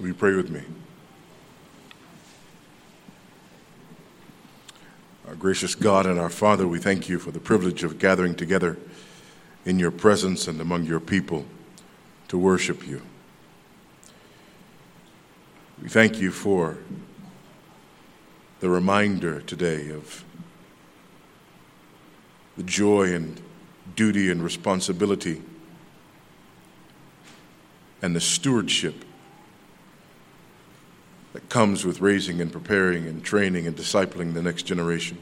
Will you pray with me? Our gracious God and our Father, we thank you for the privilege of gathering together in your presence and among your people to worship you. We thank you for the reminder today of the joy and duty and responsibility and the stewardship that comes with raising and preparing and training and discipling the next generation.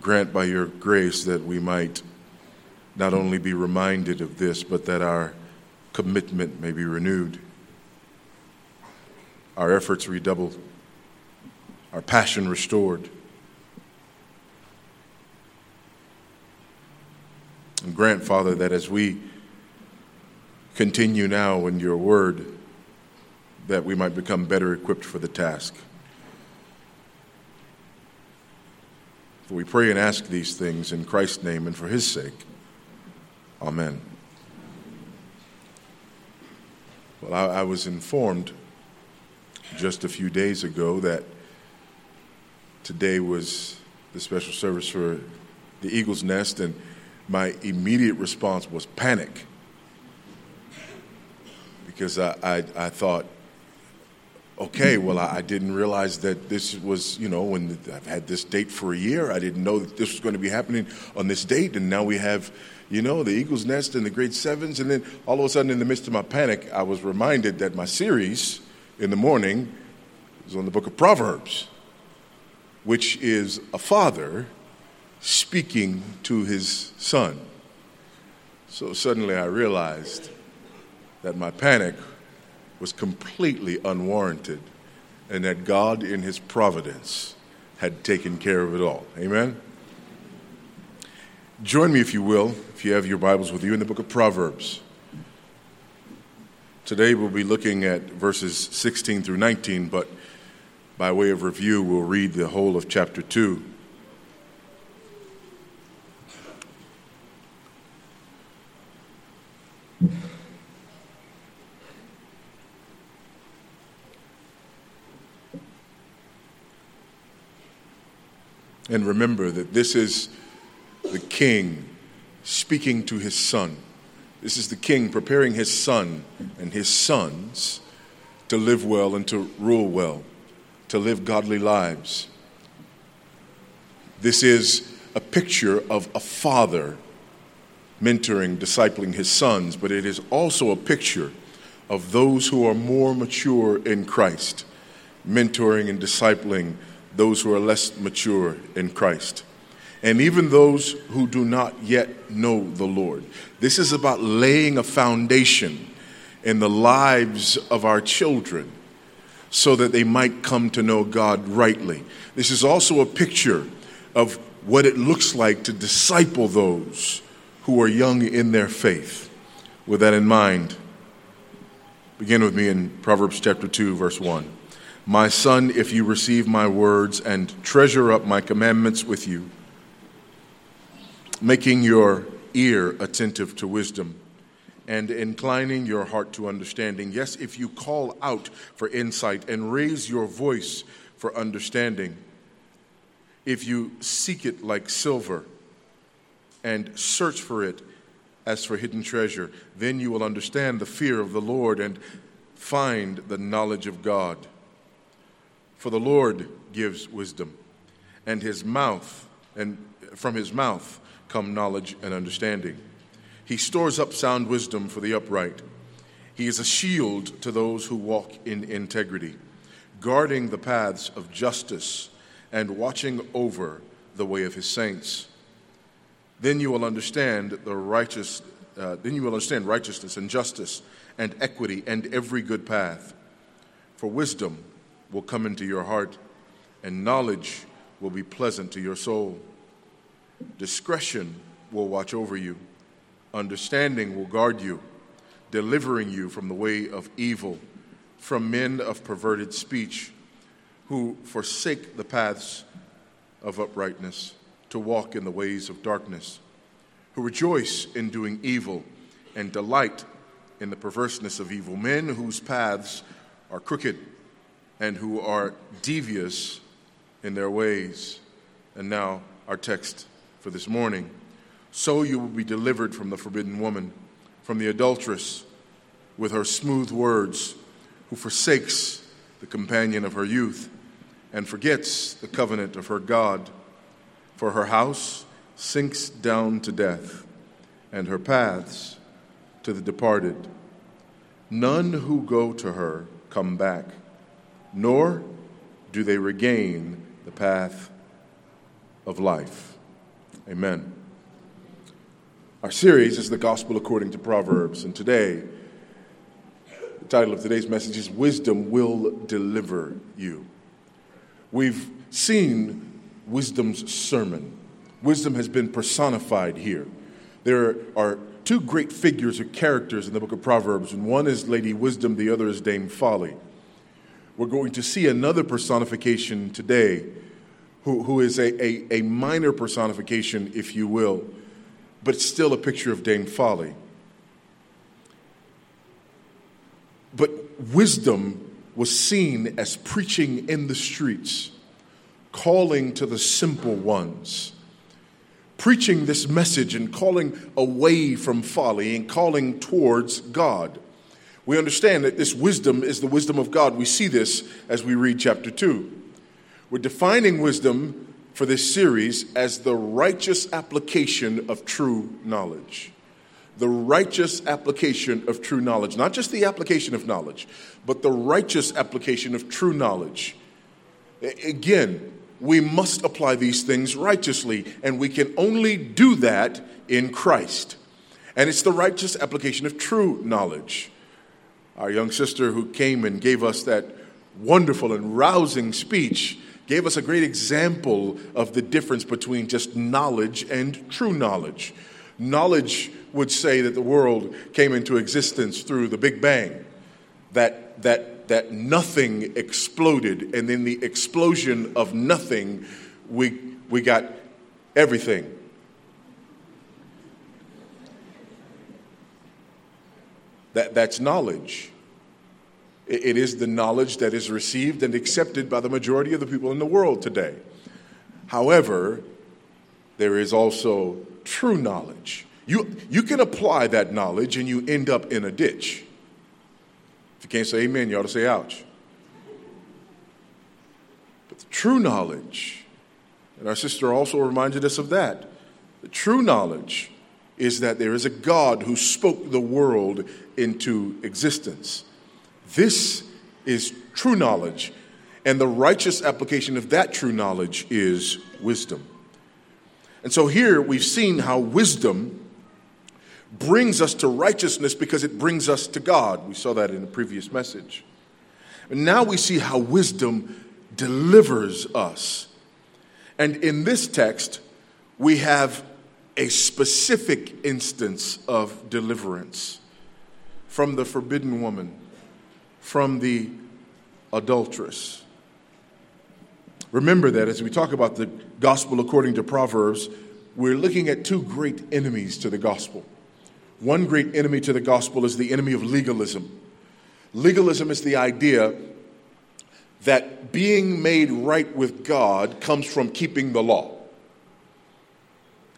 Grant by your grace that we might not only be reminded of this, but that our commitment may be renewed, our efforts redoubled, our passion restored. And grant, Father, that as we continue now in your word, that we might become better equipped for the task. For we pray and ask these things in Christ's name and for his sake. Amen. Well, I, I was informed just a few days ago that today was the special service for the Eagle's Nest, and my immediate response was panic because I, I, I thought, okay, well, I, didn't realize that this was, you know, when I've had this date for a year. I didn't know that this was going to be happening on this date. And now we have, you know, the Eagle's Nest and the Great sevens. And then all of a sudden, in the midst of my panic, I was reminded that my series in the morning was on the book of Proverbs, which is a father speaking to his son. So suddenly I realized that my panic was completely unwarranted and that God, in His providence, had taken care of it all. Amen? Join me, if you will, if you have your Bibles with you, in the book of Proverbs. Today we'll be looking at verses 16 through 19, but by way of review, we'll read the whole of chapter 2. And remember that this is the king speaking to his son. This is the king preparing his son and his sons to live well and to rule well, to live godly lives. This is a picture of a father mentoring, discipling his sons, but it is also a picture of those who are more mature in Christ, mentoring and discipling those who are less mature in Christ, and even those who do not yet know the Lord. This is about laying a foundation in the lives of our children so that they might come to know God rightly. This is also a picture of what it looks like to disciple those who are young in their faith. With that in mind, begin with me in Proverbs chapter 2, verse 1. My son, if you receive my words and treasure up my commandments with you, making your ear attentive to wisdom and inclining your heart to understanding. Yes, if you call out for insight and raise your voice for understanding, if you seek it like silver and search for it as for hidden treasure, then you will understand the fear of the Lord and find the knowledge of God. For the Lord gives wisdom, and his mouth, and from his mouth come knowledge and understanding. He stores up sound wisdom for the upright. He is a shield to those who walk in integrity, guarding the paths of justice and watching over the way of his saints. Then you will understand the righteous. Uh, then you will understand righteousness and justice and equity and every good path. For wisdom will come into your heart, and knowledge will be pleasant to your soul. Discretion will watch over you, understanding will guard you, delivering you from the way of evil, from men of perverted speech, who forsake the paths of uprightness to walk in the ways of darkness, who rejoice in doing evil and delight in the perverseness of evil men whose paths are crooked and who are devious in their ways. And now, our text for this morning. So you will be delivered from the forbidden woman, from the adulteress with her smooth words, who forsakes the companion of her youth and forgets the covenant of her God. For her house sinks down to death, and her paths to the departed. None who go to her come back, nor do they regain the path of life. Amen. Our series is the Gospel according to Proverbs, and today, the title of today's message is Wisdom Will Deliver You. We've seen wisdom's sermon. Wisdom has been personified here. There are two great figures or characters in the book of Proverbs, and one is Lady Wisdom, the other is Dame Folly. We're going to see another personification today, who, who is a, a, a minor personification, if you will, but still a picture of Dame Folly. But wisdom was seen as preaching in the streets, calling to the simple ones preaching this message and calling away from folly and calling towards God. We understand that this wisdom is the wisdom of God. We see this as we read chapter 2. We're defining wisdom for this series as the righteous application of true knowledge. The righteous application of true knowledge. Not just the application of knowledge, but the righteous application of true knowledge. Again, we must apply these things righteously, and we can only do that in Christ. And it's the righteous application of true knowledge. Our young sister who came and gave us that wonderful and rousing speech gave us a great example of the difference between just knowledge and true knowledge. Knowledge would say that the world came into existence through the Big Bang, that, that that nothing exploded, and in the explosion of nothing, we, we got everything. That, that's knowledge. It, it is the knowledge that is received and accepted by the majority of the people in the world today. However, there is also true knowledge. You, you can apply that knowledge and you end up in a ditch. If you can't say amen, you ought to say ouch. But the true knowledge, and our sister also reminded us of that, the true knowledge is that there is a God who spoke the world into existence. This is true knowledge, and the righteous application of that true knowledge is wisdom. And so here we've seen how wisdom brings us to righteousness because it brings us to God. We saw that in the previous message. And now we see how wisdom delivers us. And in this text, we have a specific instance of deliverance from the forbidden woman, from the adulteress. Remember that as we talk about the gospel according to Proverbs, we're looking at two great enemies to the gospel. One great enemy to the gospel is the enemy of legalism. Legalism is the idea that being made right with God comes from keeping the law.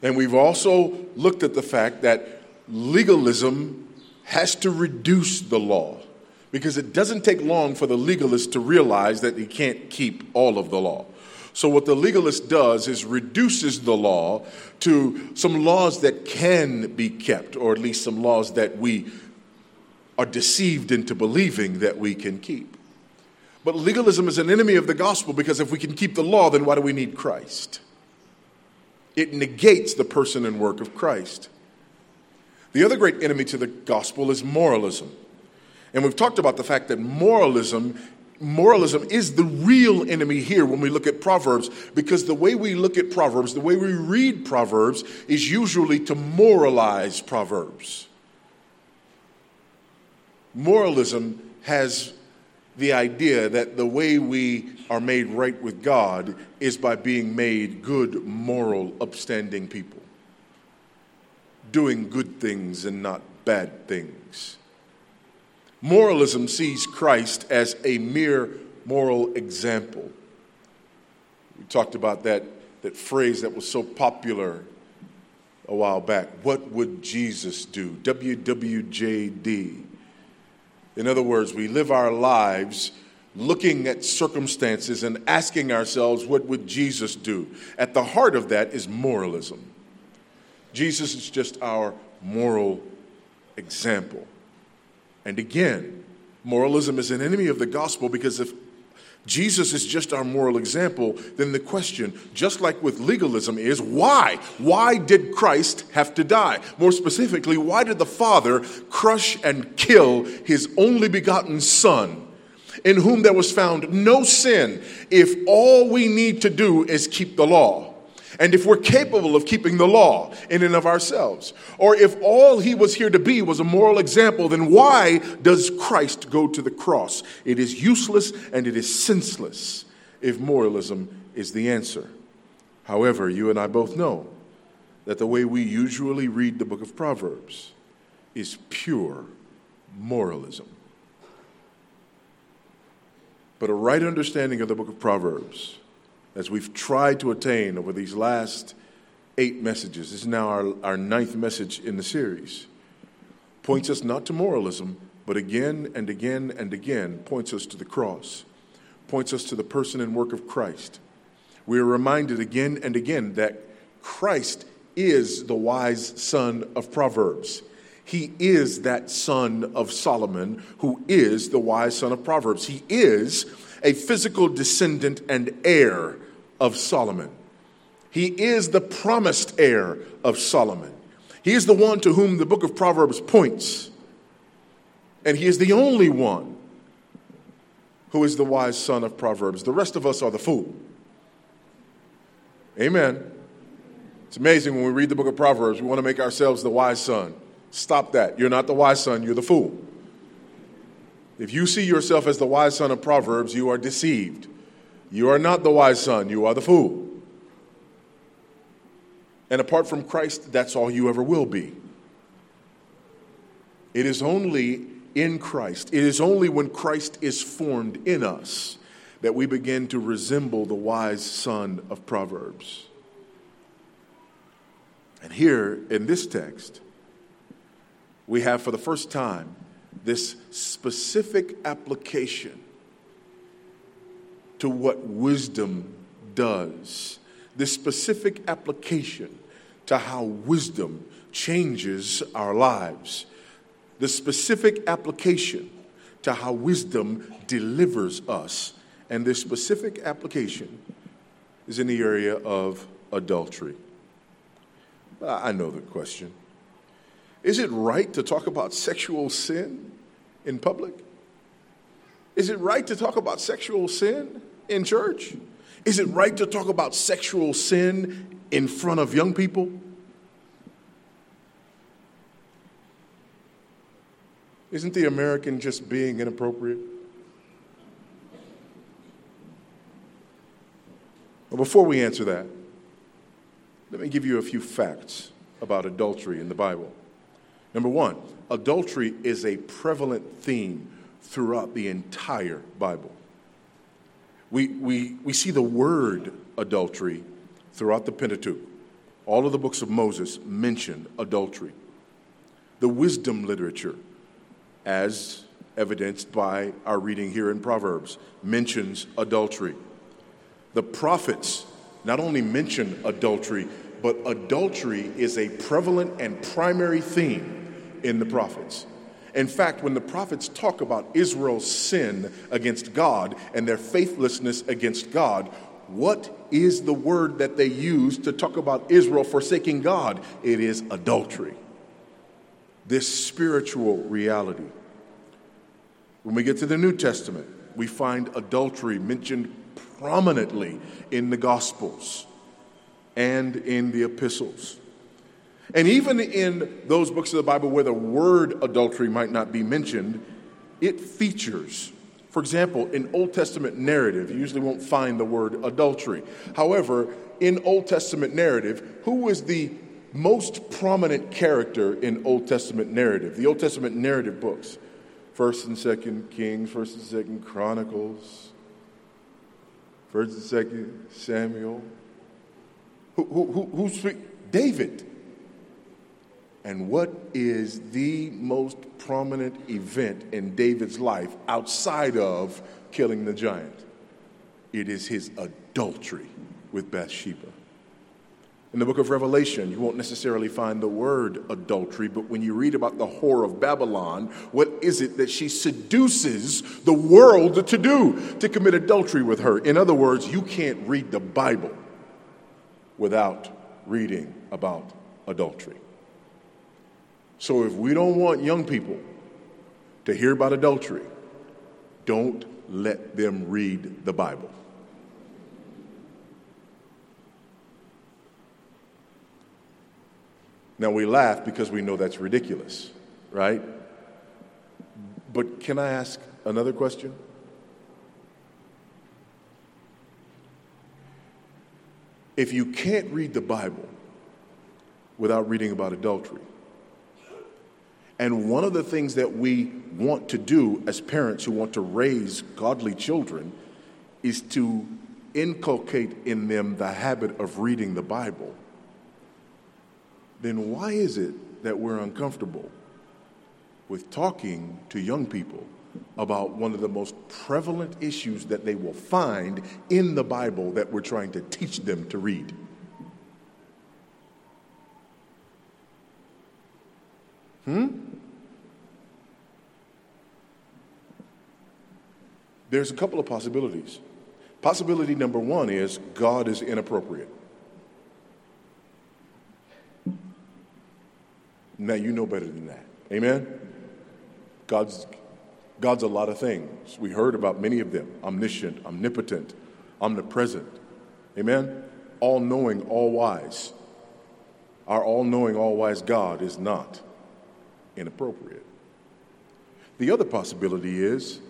And we've also looked at the fact that legalism has to reduce the law because it doesn't take long for the legalist to realize that he can't keep all of the law. So, what the legalist does is reduces the law to some laws that can be kept, or at least some laws that we are deceived into believing that we can keep. But legalism is an enemy of the gospel because if we can keep the law, then why do we need Christ? It negates the person and work of Christ. The other great enemy to the gospel is moralism. And we've talked about the fact that moralism moralism is the real enemy here when we look at Proverbs because the way we look at Proverbs, the way we read Proverbs, is usually to moralize Proverbs. Moralism has the idea that the way we are made right with God is by being made good, moral, upstanding people, doing good things and not bad things. Moralism sees Christ as a mere moral example. We talked about that, that phrase that was so popular a while back. What would Jesus do? WWJD. In other words, we live our lives looking at circumstances and asking ourselves, what would Jesus do? At the heart of that is moralism. Jesus is just our moral example. And again, moralism is an enemy of the gospel because if Jesus is just our moral example, then the question, just like with legalism, is why? Why did Christ have to die? More specifically, why did the Father crush and kill his only begotten Son, in whom there was found no sin, if all we need to do is keep the law? and if we're capable of keeping the law in and of ourselves, or if all he was here to be was a moral example, then why does Christ go to the cross? It is useless and it is senseless if moralism is the answer. However, you and I both know that the way we usually read the book of Proverbs is pure moralism. But a right understanding of the book of Proverbs as we've tried to attain over these last eight messages, this is now our, our ninth message in the series, points us not to moralism, but again and again and again points us to the cross, points us to the person and work of Christ. We are reminded again and again that Christ is the wise son of Proverbs. He is that son of Solomon who is the wise son of Proverbs. He is a physical descendant and heir of Solomon. He is the promised heir of Solomon. He is the one to whom the book of Proverbs points. And he is the only one who is the wise son of Proverbs. The rest of us are the fool. Amen. It's amazing when we read the book of Proverbs, we want to make ourselves the wise son. Stop that. You're not the wise son, you're the fool. If you see yourself as the wise son of Proverbs, you are deceived. You are not the wise son, you are the fool. And apart from Christ, that's all you ever will be. It is only in Christ, it is only when Christ is formed in us that we begin to resemble the wise son of Proverbs. And here in this text, we have for the first time this specific application to what wisdom does. This specific application to how wisdom changes our lives. The specific application to how wisdom delivers us. And this specific application is in the area of adultery. I know the question. Is it right to talk about sexual sin in public? Is it right to talk about sexual sin in church? Is it right to talk about sexual sin in front of young people? Isn't the American just being inappropriate? Well, before we answer that, let me give you a few facts about adultery in the Bible. Number one, adultery is a prevalent theme throughout the entire Bible. We, we, we see the word adultery throughout the Pentateuch. All of the books of Moses mention adultery. The wisdom literature, as evidenced by our reading here in Proverbs, mentions adultery. The prophets not only mention adultery, but adultery is a prevalent and primary theme in the prophets. In fact, when the prophets talk about Israel's sin against God and their faithlessness against God, what is the word that they use to talk about Israel forsaking God? It is adultery. This spiritual reality. When we get to the New Testament, we find adultery mentioned prominently in the Gospels and in the epistles. And even in those books of the Bible where the word adultery might not be mentioned, it features. For example, in Old Testament narrative, you usually won't find the word adultery. However, in Old Testament narrative, who was the most prominent character in Old Testament narrative, the Old Testament narrative books? First and Second Kings, First and Second Chronicles, First and Second Samuel. Who, who, who, who speak? David. And what is the most prominent event in David's life outside of killing the giant? It is his adultery with Bathsheba. In the book of Revelation, you won't necessarily find the word adultery, but when you read about the whore of Babylon, what is it that she seduces the world to do? To commit adultery with her. In other words, you can't read the Bible without reading about adultery. So if we don't want young people to hear about adultery, don't let them read the Bible. Now we laugh because we know that's ridiculous, right? But can I ask another question? If you can't read the Bible without reading about adultery, and one of the things that we want to do as parents who want to raise godly children is to inculcate in them the habit of reading the Bible then why is it that we're uncomfortable with talking to young people about one of the most prevalent issues that they will find in the Bible that we're trying to teach them to read? Hmm? There's a couple of possibilities. Possibility number one is God is inappropriate. Now you know better than that. Amen? God's, God's a lot of things. We heard about many of them omniscient, omnipotent, omnipresent. Amen? All knowing, all wise. Our all knowing, all wise God is not inappropriate. The other possibility is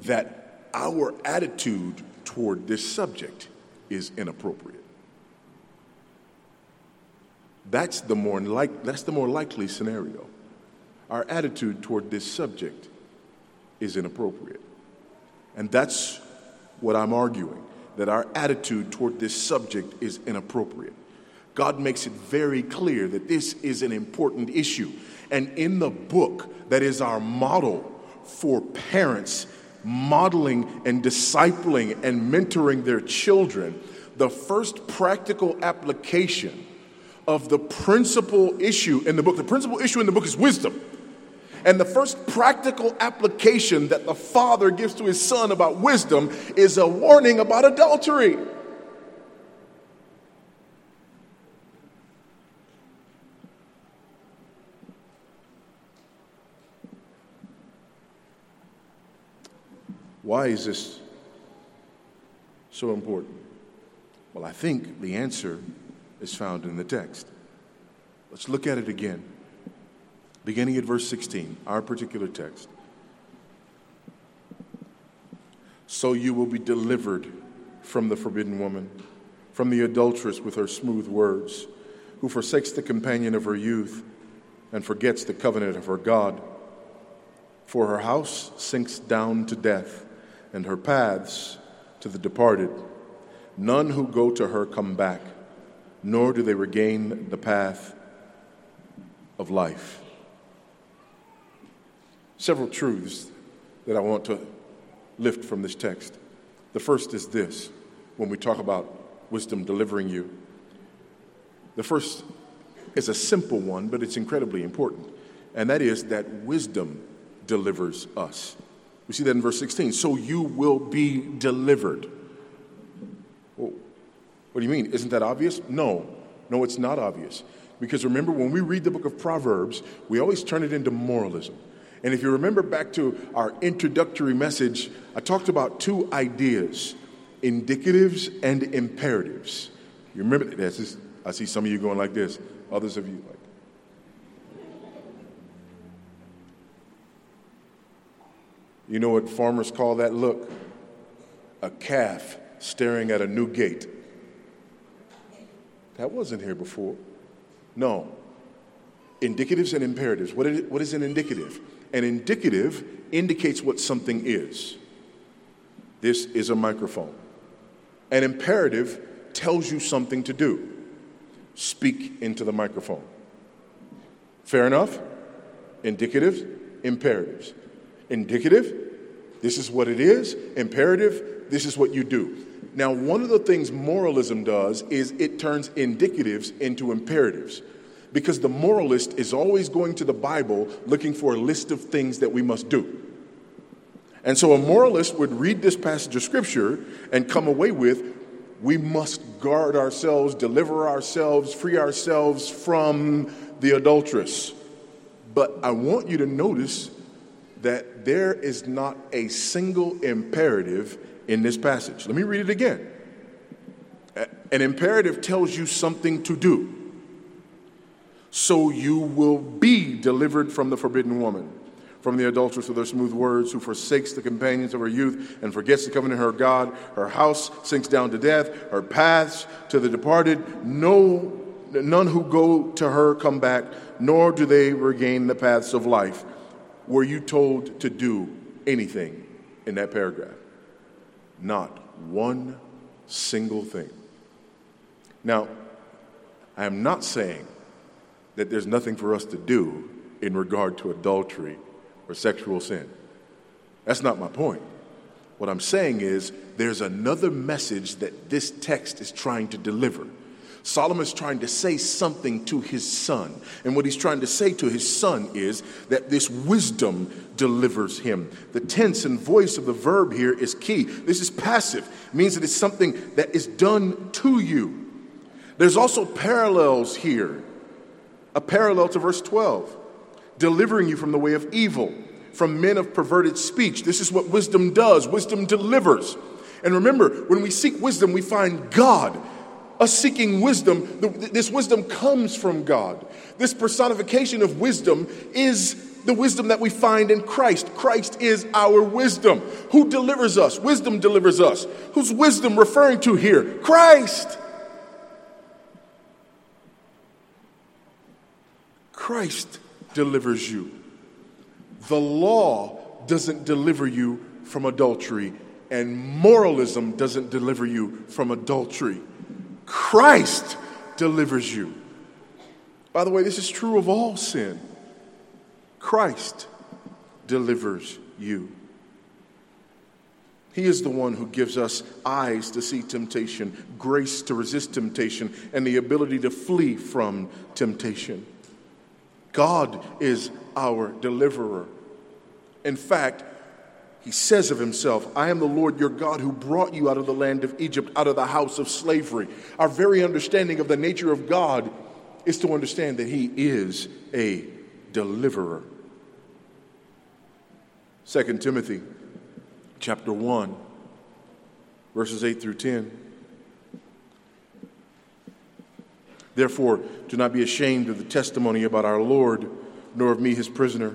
that our attitude toward this subject is inappropriate. That's the more, like, that's the more likely scenario. Our attitude toward this subject is inappropriate. And that's what I'm arguing that our attitude toward this subject is inappropriate. God makes it very clear that this is an important issue. And in the book that is our model for parents modeling and discipling and mentoring their children, the first practical application of the principal issue in the book. The principal issue in the book is wisdom. And the first practical application that the father gives to his son about wisdom is a warning about adultery. Why is this so important? Well, I think the answer is found in the text. Let's look at it again. Beginning at verse 16, our particular text. So you will be delivered from the forbidden woman, from the adulteress with her smooth words, who forsakes the companion of her youth and forgets the covenant of her God. For her house sinks down to death, and her paths to the departed. None who go to her come back nor do they regain the path of life. Several truths that I want to lift from this text. The first is this when we talk about wisdom delivering you. The first is a simple one, but it's incredibly important, and that is that wisdom delivers us. We see that in verse 16. So you will be delivered. What do you mean? Isn't that obvious? No, no, it's not obvious. Because remember, when we read the book of Proverbs, we always turn it into moralism. And if you remember back to our introductory message, I talked about two ideas indicatives and imperatives. You remember that? I see some of you going like this, others of you like. You know what farmers call that look? A calf staring at a new gate. That wasn't here before. No. Indicatives and imperatives. What is, what is an indicative? An indicative indicates what something is. This is a microphone. An imperative tells you something to do. Speak into the microphone. Fair enough? Indicatives, imperatives. Indicative, this is what it is. Imperative, this is what you do. Now, one of the things moralism does is it turns indicatives into imperatives because the moralist is always going to the Bible looking for a list of things that we must do. And so a moralist would read this passage of scripture and come away with we must guard ourselves, deliver ourselves, free ourselves from the adulteress. But I want you to notice that there is not a single imperative in this passage. Let me read it again. An imperative tells you something to do. So you will be delivered from the forbidden woman from the adulteress with her smooth words, who forsakes the companions of her youth and forgets the covenant of her God. Her house sinks down to death, her paths to the departed. No, none who go to her come back, nor do they regain the paths of life. Were you told to do anything in that paragraph? Not one single thing. Now, I am not saying that there's nothing for us to do in regard to adultery or sexual sin. That's not my point. What I'm saying is there's another message that this text is trying to deliver. Solomon's trying to say something to his son. And what he's trying to say to his son is that this wisdom delivers him. The tense and voice of the verb here is key. This is passive, it means that it's something that is done to you. There's also parallels here, a parallel to verse 12 delivering you from the way of evil, from men of perverted speech. This is what wisdom does wisdom delivers. And remember, when we seek wisdom, we find God. Us seeking wisdom, this wisdom comes from God. This personification of wisdom is the wisdom that we find in Christ. Christ is our wisdom. Who delivers us? Wisdom delivers us. Who's wisdom referring to here? Christ. Christ delivers you. The law doesn't deliver you from adultery, and moralism doesn't deliver you from adultery. Christ delivers you. By the way, this is true of all sin. Christ delivers you. He is the one who gives us eyes to see temptation, grace to resist temptation, and the ability to flee from temptation. God is our deliverer. In fact, he says of himself, I am the Lord your God who brought you out of the land of Egypt, out of the house of slavery. Our very understanding of the nature of God is to understand that he is a deliverer. 2 Timothy chapter 1 verses 8 through 10 Therefore, do not be ashamed of the testimony about our Lord, nor of me, his prisoner,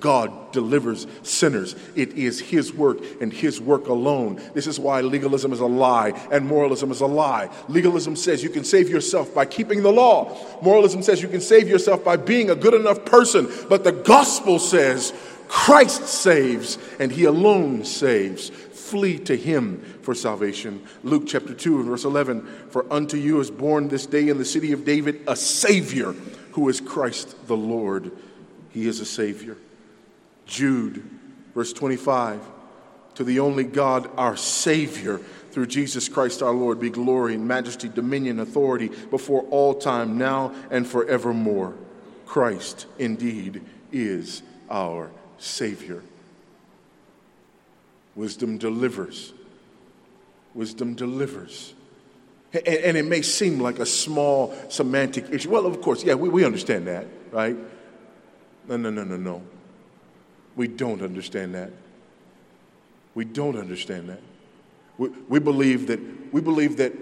God delivers sinners. It is His work and His work alone. This is why legalism is a lie and moralism is a lie. Legalism says you can save yourself by keeping the law, moralism says you can save yourself by being a good enough person. But the gospel says Christ saves and He alone saves. Flee to Him for salvation. Luke chapter 2, and verse 11 For unto you is born this day in the city of David a Savior who is Christ the Lord. He is a Savior. Jude, verse 25 To the only God, our Savior, through Jesus Christ our Lord, be glory and majesty, dominion, authority before all time, now and forevermore. Christ indeed is our Savior. Wisdom delivers. Wisdom delivers. And, it may seem like a small semantic issue. Well, of course, yeah, we, we understand that, right? No, no, no, no, no. We don't understand that. We don't understand that. We, we, believe that we believe that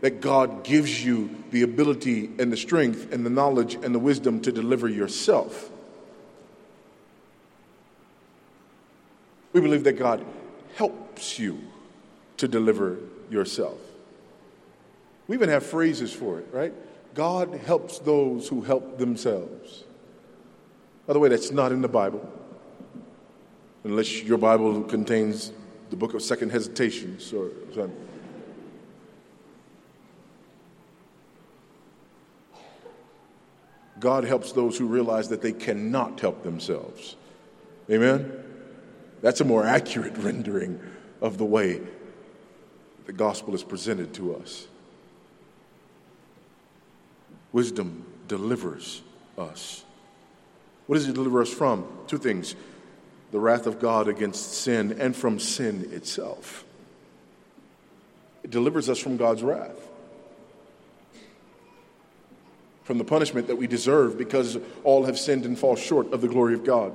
that God gives you the ability and the strength and the knowledge and the wisdom to deliver yourself. We believe that God helps you to deliver yourself. We even have phrases for it, right? God helps those who help themselves. By the way, that's not in the Bible, unless your Bible contains the book of Second Hesitations or something. God helps those who realize that they cannot help themselves. Amen? That's a more accurate rendering of the way the gospel is presented to us. Wisdom delivers us. What does it deliver us from? Two things the wrath of God against sin and from sin itself. It delivers us from God's wrath from the punishment that we deserve because all have sinned and fall short of the glory of God.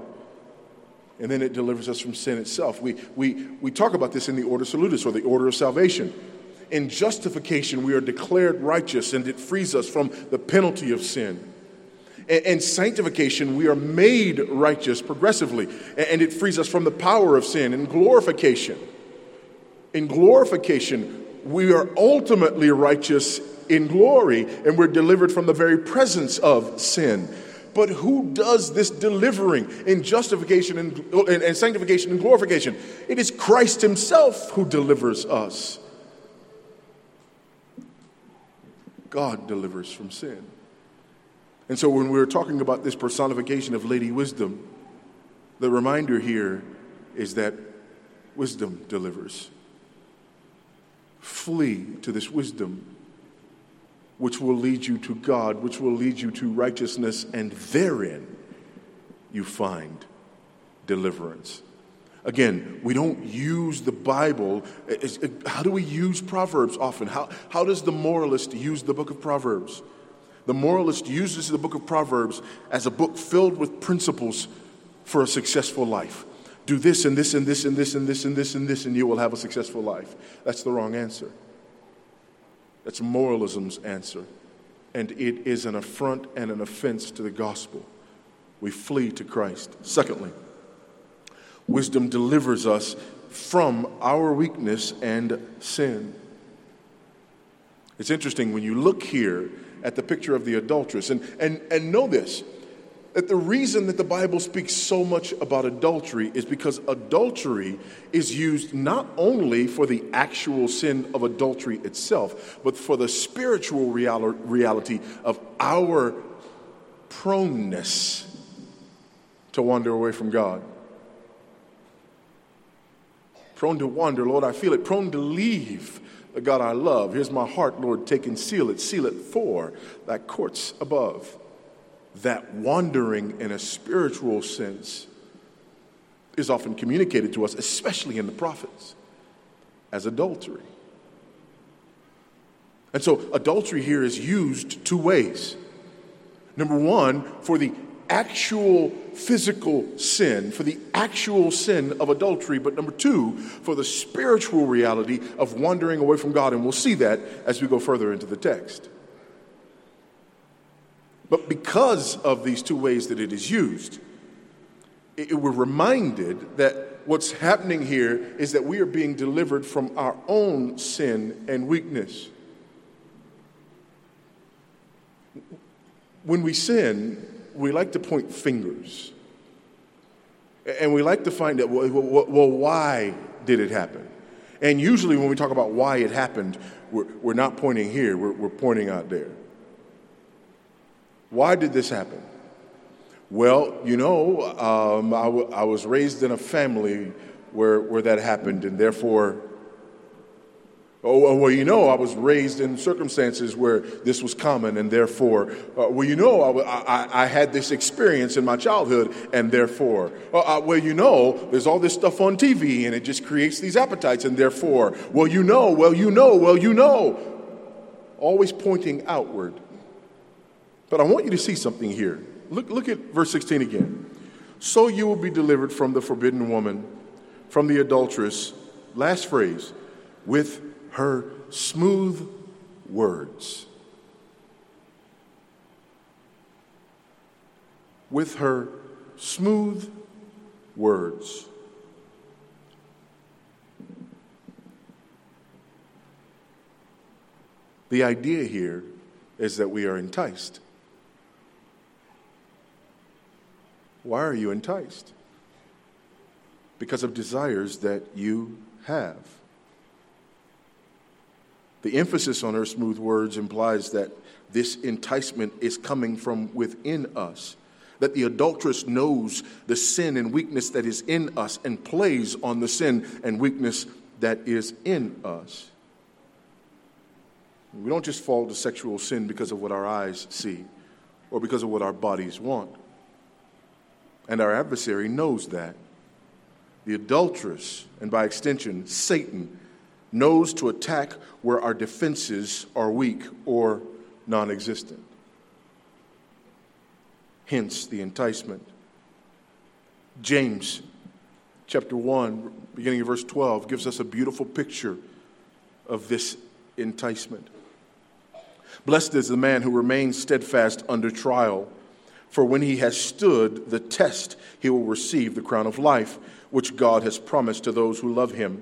And then it delivers us from sin itself. We, we, we talk about this in the ordo salutis or the order of salvation. In justification, we are declared righteous and it frees us from the penalty of sin. In sanctification, we are made righteous progressively and it frees us from the power of sin. In glorification, in glorification, we are ultimately righteous in glory and we're delivered from the very presence of sin. But who does this delivering in justification and, and, and, sanctification and glorification? It is Christ Himself who delivers us. God delivers from sin. And so when we're talking about this personification of Lady Wisdom, the reminder here is that wisdom delivers. Flee to this wisdom which will lead you to God, which will lead you to righteousness, and therein you find deliverance. Again, we don't use the Bible. How do we use Proverbs often? How, how does the moralist use the book of Proverbs? The moralist uses the book of Proverbs as a book filled with principles for a successful life. Do this and this and this and this and this and this and this, and you will have a successful life. That's the wrong answer. That's moralism's answer. And it is an affront and an offense to the gospel. We flee to Christ. Secondly, wisdom delivers us from our weakness and sin. It's interesting when you look here at the picture of the adulteress, and, and, and know this that the reason that the Bible speaks so much about adultery is because adultery is used not only for the actual sin of adultery itself, but for the spiritual reality of our proneness to wander away from God. Prone to wander, Lord, I feel it. Prone to leave the God I love. Here's my heart, Lord, take and seal it. Seal it for thy courts above that wandering in a spiritual sense is often communicated to us, especially in the prophets, as adultery. And so, adultery here is used two ways. Number one, for the actual physical sin, for the actual sin of adultery, but number two, for the spiritual reality of wandering away from God. And we'll see that as we go further into the text. But because of these two ways that it is used, it, we're reminded that what's happening here is that we are being delivered from our own sin and weakness. When we sin, we like to point fingers. And we like to find out, well, well, why did it happen? And usually, when we talk about why it happened, we're, we're not pointing here, we're, we're pointing out there. Why did this happen? Well, you know, um, I, w- I was raised in a family where, where that happened, and therefore, oh, well, you know, I was raised in circumstances where this was common, and therefore, uh, well, you know, I had this experience in my childhood, and therefore, uh, uh, well, you know, there's all this stuff on TV, and it just creates these appetites, and therefore, well, you know, well, you know, well, you know, always pointing outward. But I want you to see something here. Look, look at verse 16 again. So you will be delivered from the forbidden woman, from the adulteress, last phrase, with her smooth words. With her smooth words. The idea here is that we are enticed. Why are you enticed? Because of desires that you have. The emphasis on her smooth words implies that this enticement is coming from within us. That the adulteress knows the sin and weakness that is in us and plays on the sin and weakness that is in us. We don't just fall to sexual sin because of what our eyes see or because of what our bodies want. And our adversary knows that. The adulteress, and by extension, Satan, knows to attack where our defenses are weak or non existent. Hence the enticement. James chapter 1, beginning of verse 12, gives us a beautiful picture of this enticement. Blessed is the man who remains steadfast under trial, for when he has stood the test, he will receive the crown of life, which God has promised to those who love him.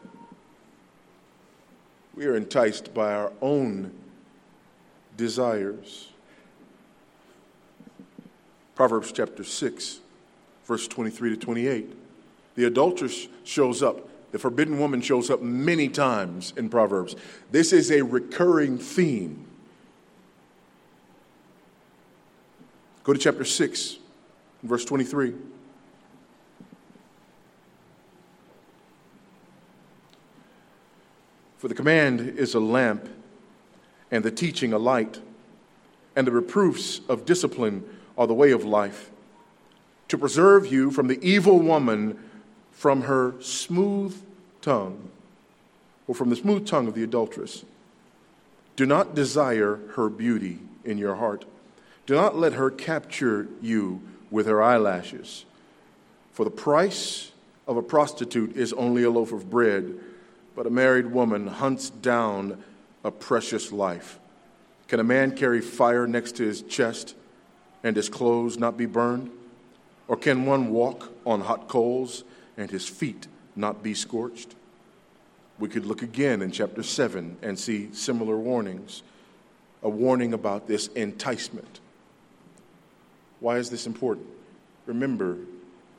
We are enticed by our own desires. Proverbs chapter 6, verse 23 to 28. The adulteress shows up. The forbidden woman shows up many times in Proverbs. This is a recurring theme. Go to chapter 6, verse 23. For the command is a lamp, and the teaching a light, and the reproofs of discipline are the way of life, to preserve you from the evil woman, from her smooth tongue, or from the smooth tongue of the adulteress. Do not desire her beauty in your heart. Do not let her capture you with her eyelashes. For the price of a prostitute is only a loaf of bread but a married woman hunts down a precious life. Can a man carry fire next to his chest and his clothes not be burned? Or can one walk on hot coals and his feet not be scorched? We could look again in chapter 7 and see similar warnings. A warning about this enticement. Why is this important? Remember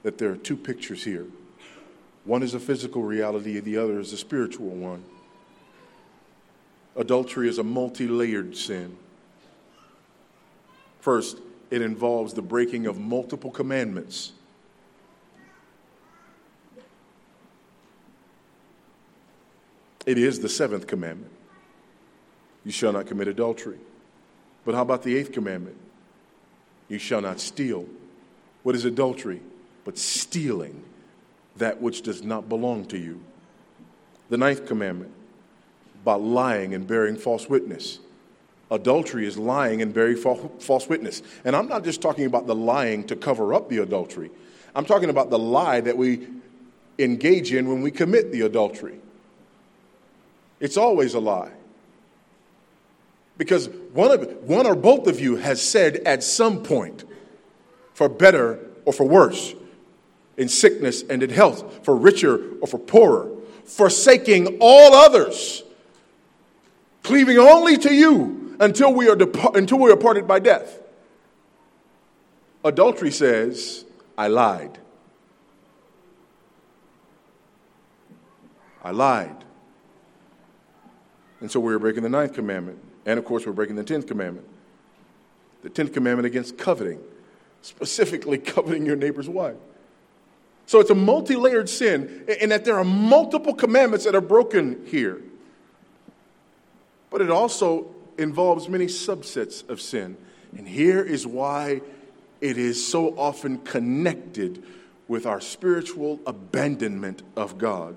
that there are two pictures here one is a physical reality, the other is a spiritual one. Adultery is a multi layered sin. First, it involves the breaking of multiple commandments. It is the seventh commandment you shall not commit adultery. But how about the eighth commandment? You shall not steal. What is adultery? But stealing that which does not belong to you. The ninth commandment about lying and bearing false witness. Adultery is lying and bearing false witness. And I'm not just talking about the lying to cover up the adultery, I'm talking about the lie that we engage in when we commit the adultery. It's always a lie. Because one, of, one or both of you has said at some point, for better or for worse, in sickness and in health, for richer or for poorer, forsaking all others, cleaving only to you until we are, dep- until we are parted by death. Adultery says, I lied. I lied. And so we're breaking the ninth commandment. And of course, we're breaking the tenth commandment. The tenth commandment against coveting, specifically coveting your neighbor's wife. So it's a multi layered sin, in that there are multiple commandments that are broken here. but it also involves many subsets of sin. And here is why it is so often connected with our spiritual abandonment of God.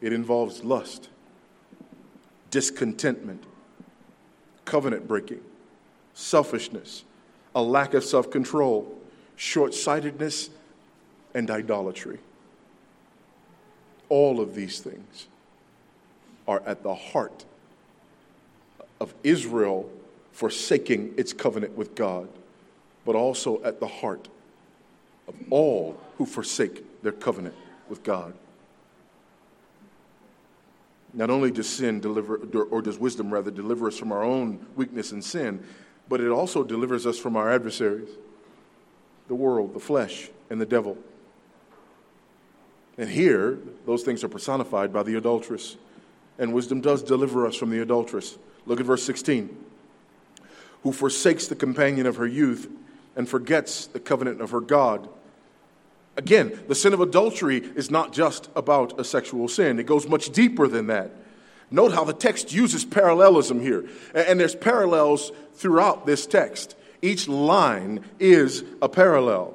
It involves lust, discontentment, covenant breaking, selfishness, a lack of self control, short sightedness, and idolatry. All of these things are at the heart of Israel forsaking its covenant with God, but also at the heart of all who forsake their covenant with God. Not only does sin deliver, or does wisdom rather deliver us from our own weakness and sin, but it also delivers us from our adversaries the world, the flesh, and the devil. And here, those things are personified by the adulteress. And wisdom does deliver us from the adulteress. Look at verse 16. Who forsakes the companion of her youth and forgets the covenant of her God. Again, the sin of adultery is not just about a sexual sin, it goes much deeper than that. Note how the text uses parallelism here. And there's parallels throughout this text. Each line is a parallel.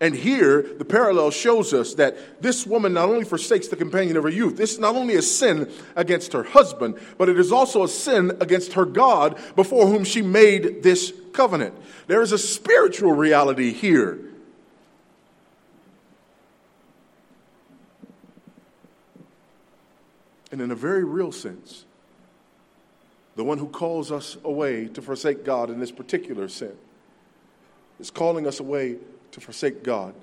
And here, the parallel shows us that this woman not only forsakes the companion of her youth, this is not only a sin against her husband, but it is also a sin against her God before whom she made this covenant. There is a spiritual reality here. And in a very real sense, the one who calls us away to forsake God in this particular sin is calling us away to forsake God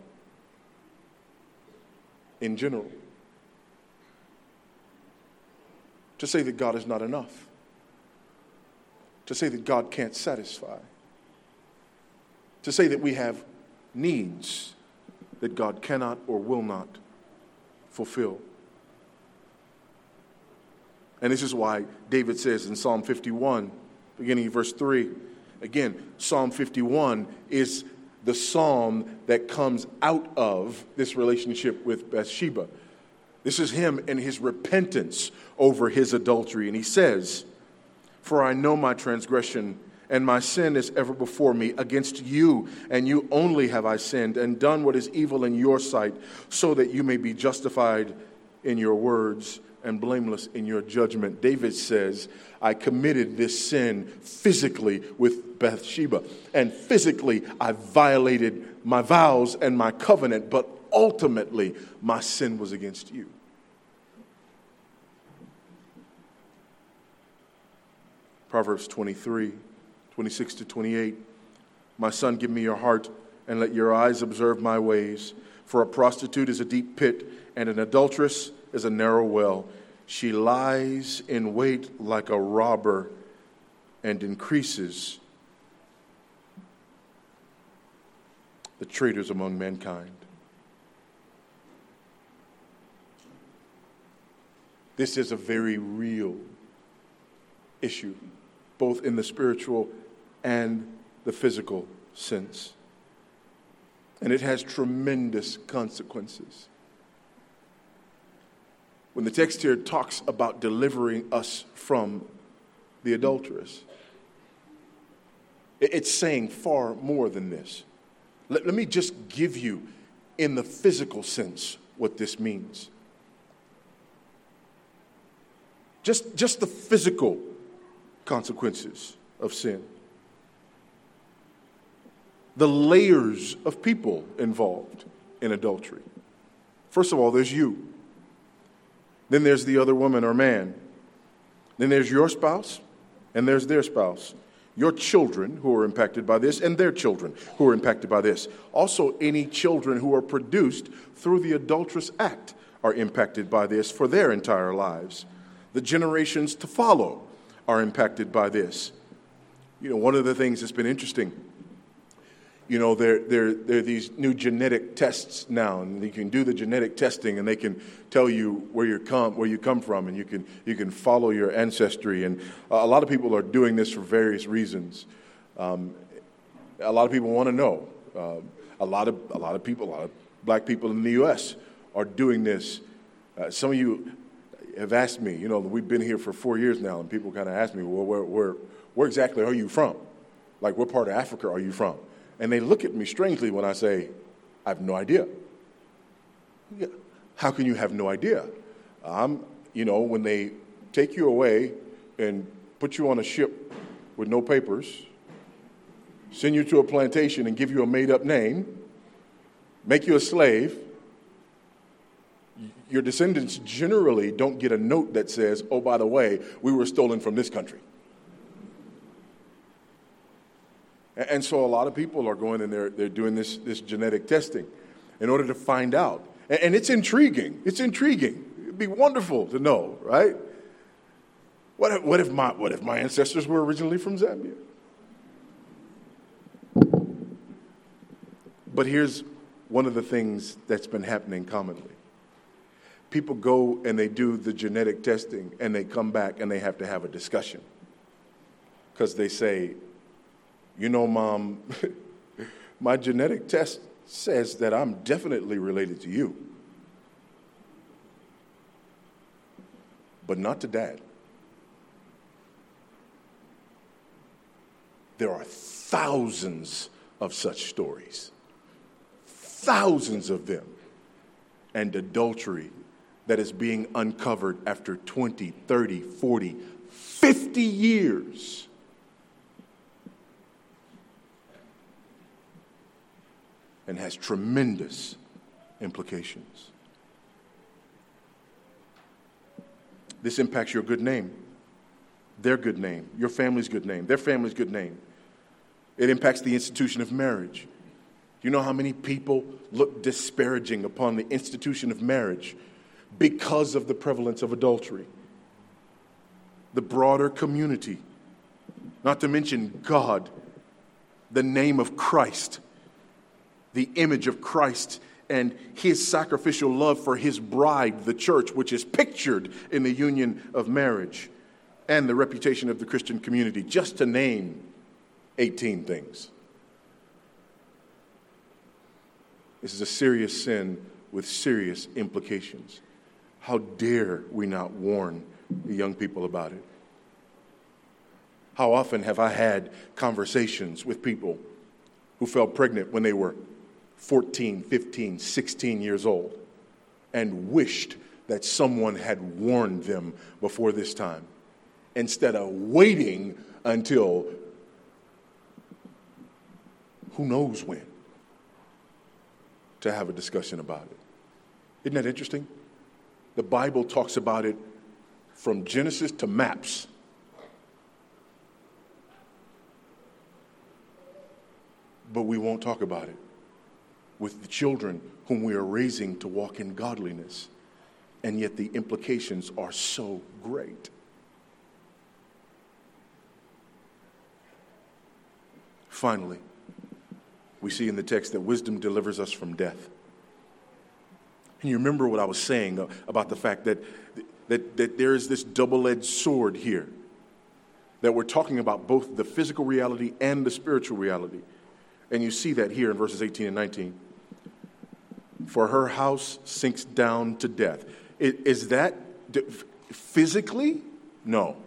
in general. To say that God is not enough. To say that God can't satisfy. To say that we have needs that God cannot or will not fulfill. And this is why David says in Psalm 51, beginning verse 3, again, Psalm 51 is the psalm that comes out of this relationship with Bathsheba. This is him and his repentance over his adultery. And he says, For I know my transgression, and my sin is ever before me. Against you and you only have I sinned, and done what is evil in your sight, so that you may be justified in your words and blameless in your judgment. David says, I committed this sin physically with Bathsheba, and physically I violated my vows and my covenant, but ultimately my sin was against you. Proverbs 23, 26 to 28. My son, give me your heart and let your eyes observe my ways. For a prostitute is a deep pit, and an adulteress is a narrow well. She lies in wait like a robber and increases the traitors among mankind. This is a very real issue, both in the spiritual and the physical sense. And it has tremendous consequences. When the text here talks about delivering us from the adulteress, it's saying far more than this. Let, let me just give you, in the physical sense, what this means. Just, just the physical consequences of sin. The layers of people involved in adultery. First of all, there's you. Then there's the other woman or man. Then there's your spouse, and there's their spouse. Your children who are impacted by this, and their children who are impacted by this. Also, any children who are produced through the adulterous act are impacted by this for their entire lives. The generations to follow are impacted by this. You know, one of the things that's been interesting you know, there, there, there are these new genetic tests now, and you can do the genetic testing, and they can tell you where you come, where you come from, and you can, you can follow your ancestry. And a lot of people are doing this for various reasons. Um, a lot of people want to know. Uh, a lot of a lot of people, a lot of black people in the U.S. are doing this. Uh, some of you, have asked me, you know, we've been here for four years now, and people kind of ask me, well, where, where, where exactly are you from? Like, what part of Africa are you from? And they look at me strangely when I say, I have no idea. How can you have no idea? You know, when they take you away and put you on a ship with no papers, send you to a plantation and give you a made up name, make you a slave, your descendants generally don't get a note that says, oh, by the way, we were stolen from this country. And so a lot of people are going and they're, they're doing this, this genetic testing in order to find out. And it's intriguing. It's intriguing. It'd be wonderful to know, right? What if, what if, my, what if my ancestors were originally from Zambia? But here's one of the things that's been happening commonly people go and they do the genetic testing and they come back and they have to have a discussion because they say, you know, mom, my genetic test says that I'm definitely related to you, but not to dad. There are thousands of such stories, thousands of them. And adultery that is being uncovered after 20, 30, 40, 50 years. And has tremendous implications. This impacts your good name, their good name, your family's good name, their family's good name. It impacts the institution of marriage. You know how many people look disparaging upon the institution of marriage because of the prevalence of adultery. The broader community, not to mention God, the name of Christ, the image of Christ, and his sacrificial love for his bride, the church, which is pictured in the union of marriage, and the reputation of the Christian community, just to name 18 things. This is a serious sin with serious implications. How dare we not warn the young people about it? How often have I had conversations with people who fell pregnant when they were 14, 15, 16 years old and wished that someone had warned them before this time instead of waiting until who knows when to have a discussion about it. Isn't that interesting? The Bible talks about it from Genesis to maps. But we won't talk about it with the children whom we are raising to walk in godliness. And yet the implications are so great. Finally, we see in the text that wisdom delivers us from death. And you remember what I was saying about the fact that, that, that there is this double edged sword here. That we're talking about both the physical reality and the spiritual reality. And you see that here in verses 18 and 19. For her house sinks down to death. Is that physically? No.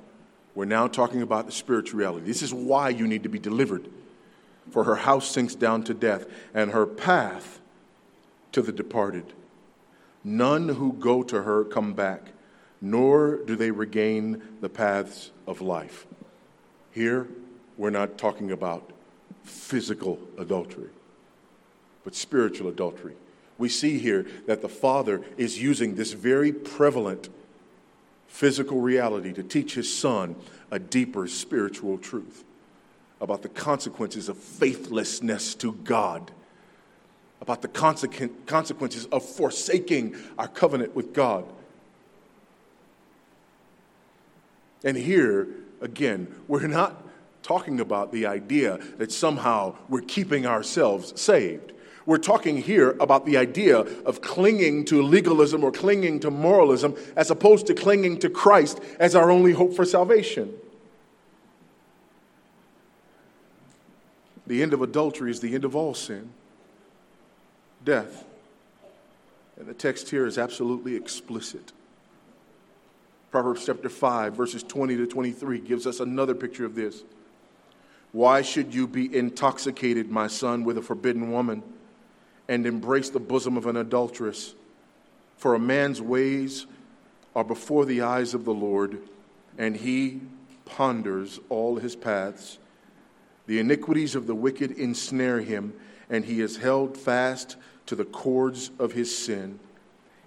We're now talking about the spiritual reality. This is why you need to be delivered. For her house sinks down to death, and her path to the departed. None who go to her come back, nor do they regain the paths of life. Here, we're not talking about physical adultery, but spiritual adultery. We see here that the Father is using this very prevalent physical reality to teach his Son a deeper spiritual truth about the consequences of faithlessness to God about the consequences of forsaking our covenant with God. And here, again, we're not talking about the idea that somehow we're keeping ourselves saved. We're talking here about the idea of clinging to legalism or clinging to moralism as opposed to clinging to Christ as our only hope for salvation. The end of adultery is the end of all sin death. And the text here is absolutely explicit. Proverbs chapter 5, verses 20 to 23 gives us another picture of this. Why should you be intoxicated, my son, with a forbidden woman and embrace the bosom of an adulteress? For a man's ways are before the eyes of the Lord, and he ponders all his paths. The iniquities of the wicked ensnare him, and he is held fast to the cords of his sin.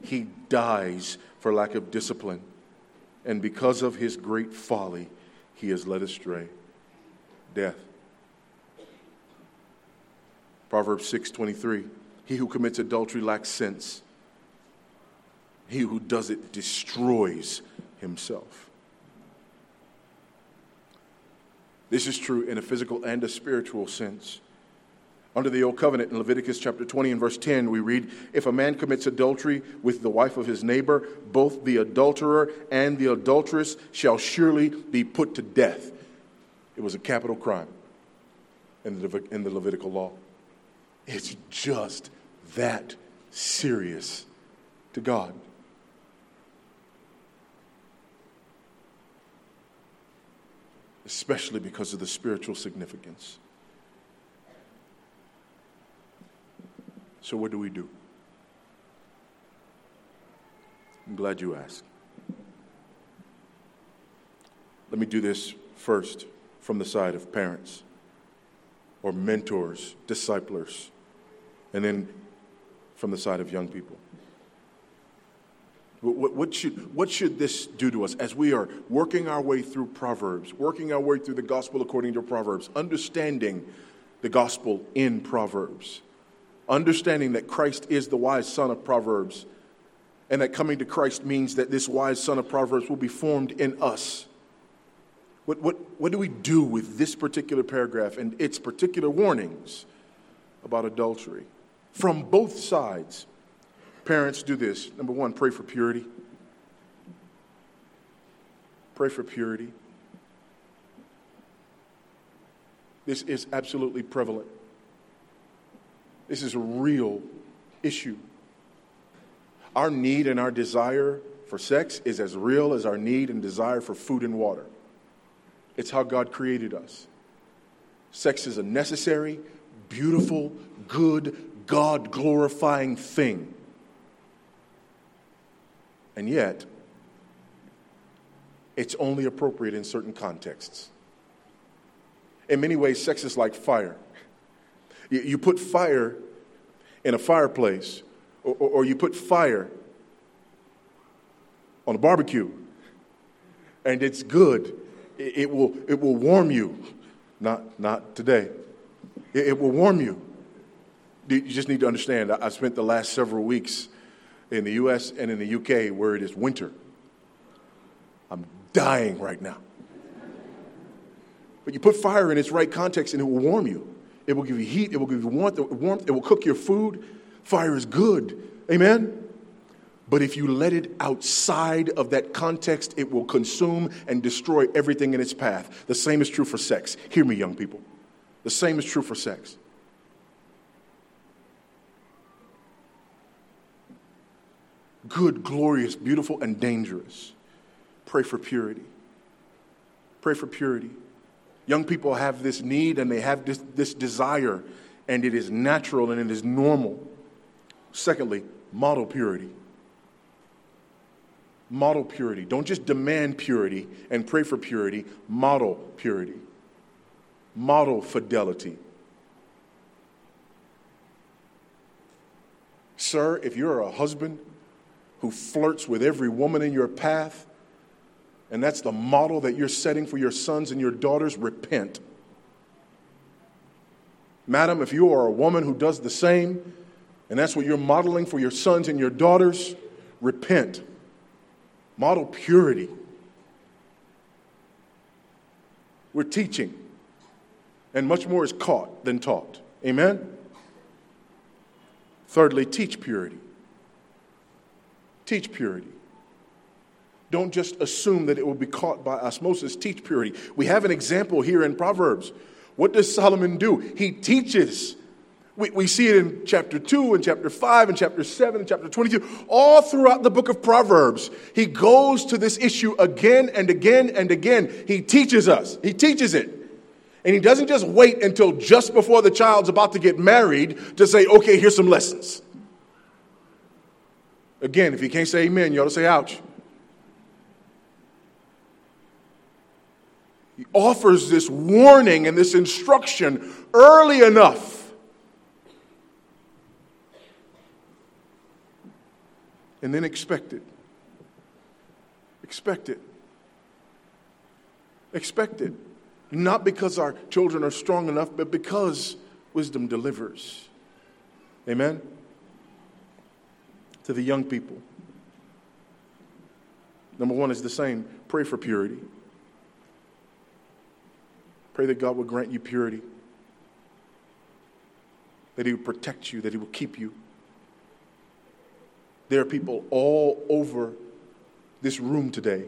He dies for lack of discipline, and because of his great folly, he is led astray. Death. Proverbs 6:23 He who commits adultery lacks sense. He who does it destroys himself. This is true in a physical and a spiritual sense. Under the Old Covenant in Leviticus chapter 20 and verse 10, we read If a man commits adultery with the wife of his neighbor, both the adulterer and the adulteress shall surely be put to death. It was a capital crime in the, in the Levitical law. It's just that serious to God. Especially because of the spiritual significance. So, what do we do? I'm glad you asked. Let me do this first from the side of parents or mentors, disciplers, and then from the side of young people. What, should, what should this do to us as we are working our way through Proverbs, working our way through the gospel according to Proverbs, understanding the gospel in Proverbs, understanding that Christ is the wise son of Proverbs, and that coming to Christ means that this wise son of Proverbs will be formed in us? What, what, what do we do with this particular paragraph and its particular warnings about adultery? From both sides, parents do this. Number one, pray for purity. Pray for purity. This is absolutely prevalent. This is a real issue. Our need and our desire for sex is as real as our need and desire for food and water. It's how God created us. Sex is a necessary, beautiful, good, God glorifying thing. And yet, it's only appropriate in certain contexts. In many ways, sex is like fire. You put fire in a fireplace, or, you put fire on a barbecue, and it's good. It will, it will warm you. Not, not today. It, it will warm you you just need to understand, I spent the last several weeks in the US and in the UK where it is winter. I'm dying right now. But you put fire in its right context and it will warm you. It will give you heat, it will give you warmth, warmth, it will cook your food. Fire is good. Amen? But if you let it outside of that context, it will consume and destroy everything in its path. The same is true for sex. Hear me, young people. The same is true for sex. Good, glorious, beautiful, and dangerous. Pray for purity. Pray for purity. Young people have this need and they have this, this desire, and it is natural and it is normal. Secondly, model purity. Model purity. Don't just demand purity and pray for purity, model purity. Model fidelity. Sir, if you're a husband who flirts with every woman in your path, and that's the model that you're setting for your sons and your daughters, repent. Madam, if you are a woman who does the same, and that's what you're modeling for your sons and your daughters, repent. Model purity. We're teaching, and much more is caught than taught. Amen? Thirdly, teach purity. Teach purity. Don't just assume that it will be caught by osmosis. Teach purity. We have an example here in Proverbs. What does Solomon do? He teaches We, we see it in chapter 2 and chapter 5 and chapter 7 and chapter 22. All throughout the book of Proverbs, he goes to this issue again and again and again. He teaches us, he teaches it. And he doesn't just wait until just before the child's about to get married to say, okay, here's some lessons. Again, if you can't say amen, you ought to say ouch. He offers this warning and this instruction early enough and then expect it. Expect it. Expect it. Not because our children are strong enough, but because wisdom delivers. Amen? To the young people. Number one is the same pray for purity. Pray that God will grant you purity, that He will protect you, that He will keep you. There are people all over this room today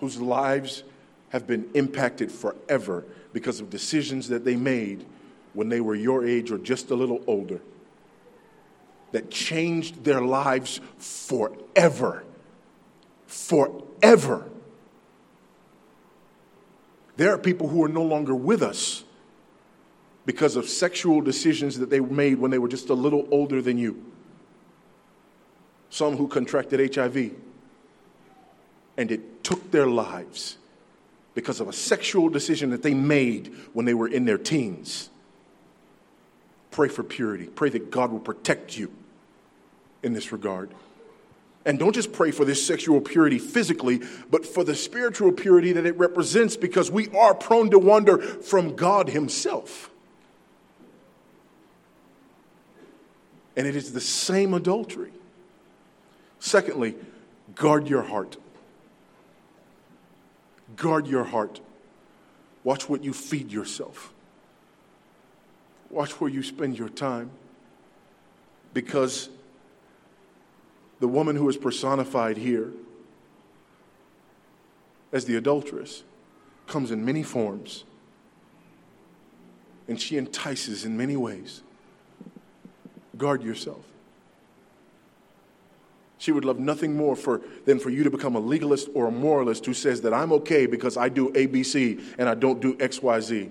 whose lives have been impacted forever because of decisions that they made when they were your age or just a little older that changed their lives forever. Forever. There are people who are no longer with us because of sexual decisions that they made when they were just a little older than you some who contracted HIV, and it took their lives because of a sexual decision that they made when they were in their teens. Pray for purity. Pray that God will protect you in this regard. And don't just pray for this sexual purity physically, but for the spiritual purity that it represents because we are prone to wander from God Himself. And it is the same adultery. Secondly, guard your heart. Guard your heart. Watch what you feed yourself. Watch where you spend your time. Because the woman who is personified here as the adulteress comes in many forms. And she entices in many ways. Guard yourself. She would love nothing more for, than for you to become a legalist or a moralist who says that I'm okay because I do ABC and I don't do XYZ.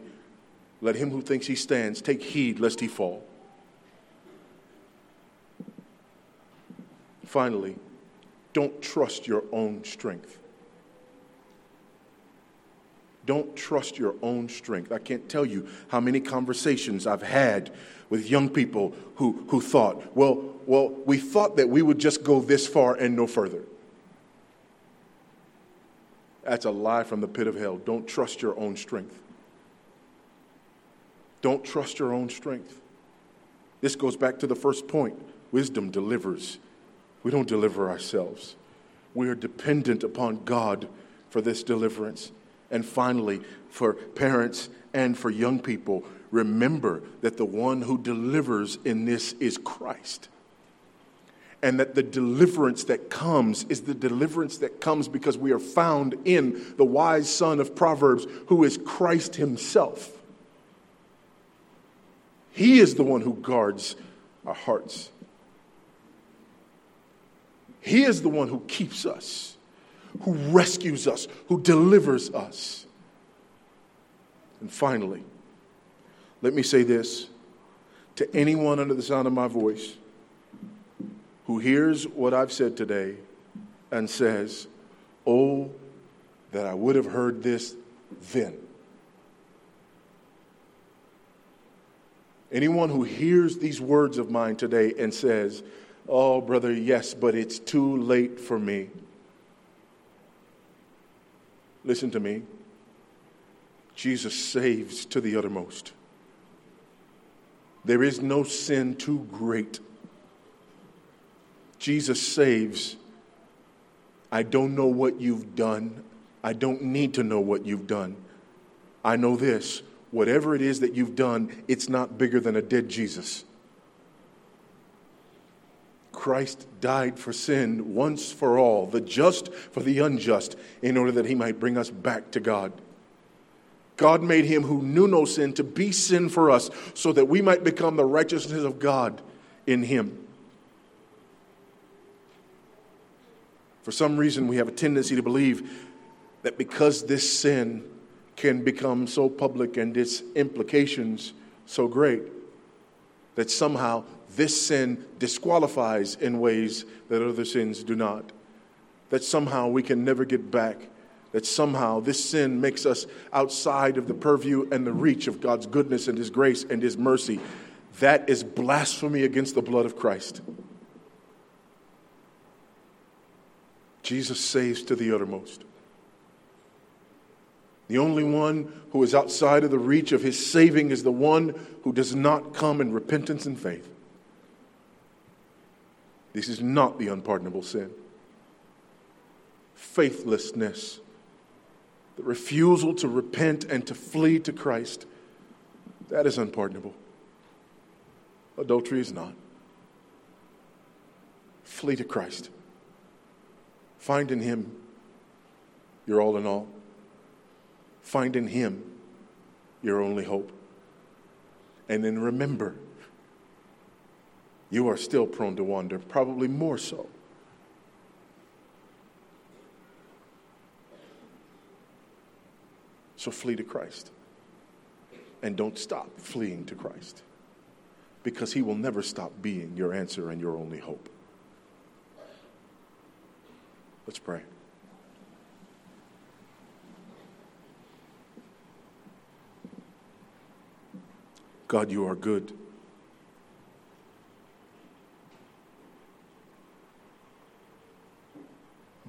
Let him who thinks he stands take heed lest he fall. Finally, don't trust your own strength. Don't trust your own strength. I can't tell you how many conversations I've had with young people who, who thought, well, well, we thought that we would just go this far and no further. That's a lie from the pit of hell. Don't trust your own strength. Don't trust your own strength. This goes back to the first point wisdom delivers. We don't deliver ourselves, we are dependent upon God for this deliverance. And finally, for parents and for young people, remember that the one who delivers in this is Christ. And that the deliverance that comes is the deliverance that comes because we are found in the wise son of Proverbs, who is Christ himself. He is the one who guards our hearts. He is the one who keeps us, who rescues us, who delivers us. And finally, let me say this to anyone under the sound of my voice who hears what I've said today and says, Oh, that I would have heard this then. Anyone who hears these words of mine today and says, Oh, brother, yes, but it's too late for me. Listen to me. Jesus saves to the uttermost. There is no sin too great. Jesus saves. I don't know what you've done. I don't need to know what you've done. I know this whatever it is that you've done, it's not bigger than a dead Jesus. Christ died for sin once for all, the just for the unjust, in order that he might bring us back to God. God made him who knew no sin to be sin for us so that we might become the righteousness of God in him. For some reason, we have a tendency to believe that because this sin can become so public and its implications so great, that somehow this sin disqualifies in ways that other sins do not. That somehow we can never get back. That somehow this sin makes us outside of the purview and the reach of God's goodness and His grace and His mercy. That is blasphemy against the blood of Christ. Jesus saves to the uttermost. The only one who is outside of the reach of his saving is the one who does not come in repentance and faith. This is not the unpardonable sin. Faithlessness, the refusal to repent and to flee to Christ, that is unpardonable. Adultery is not. Flee to Christ. Find in Him your all in all. Find in Him your only hope. And then remember you are still prone to wander, probably more so. So flee to Christ. And don't stop fleeing to Christ because he will never stop being your answer and your only hope. Let's pray. God, you are good.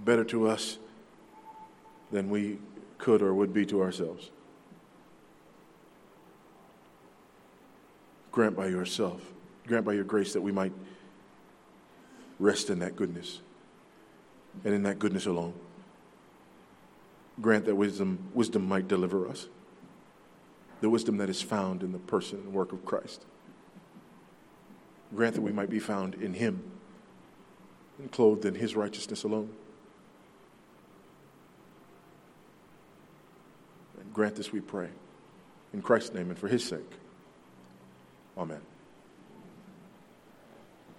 better to us than we could or would be to ourselves. Grant by yourself, grant by your grace that we might rest in that goodness and in that goodness alone. Grant that wisdom, wisdom might deliver us, the wisdom that is found in the person and work of Christ. Grant that we might be found in Him and clothed in His righteousness alone. And Grant this, we pray. In Christ's name and for his sake. Amen.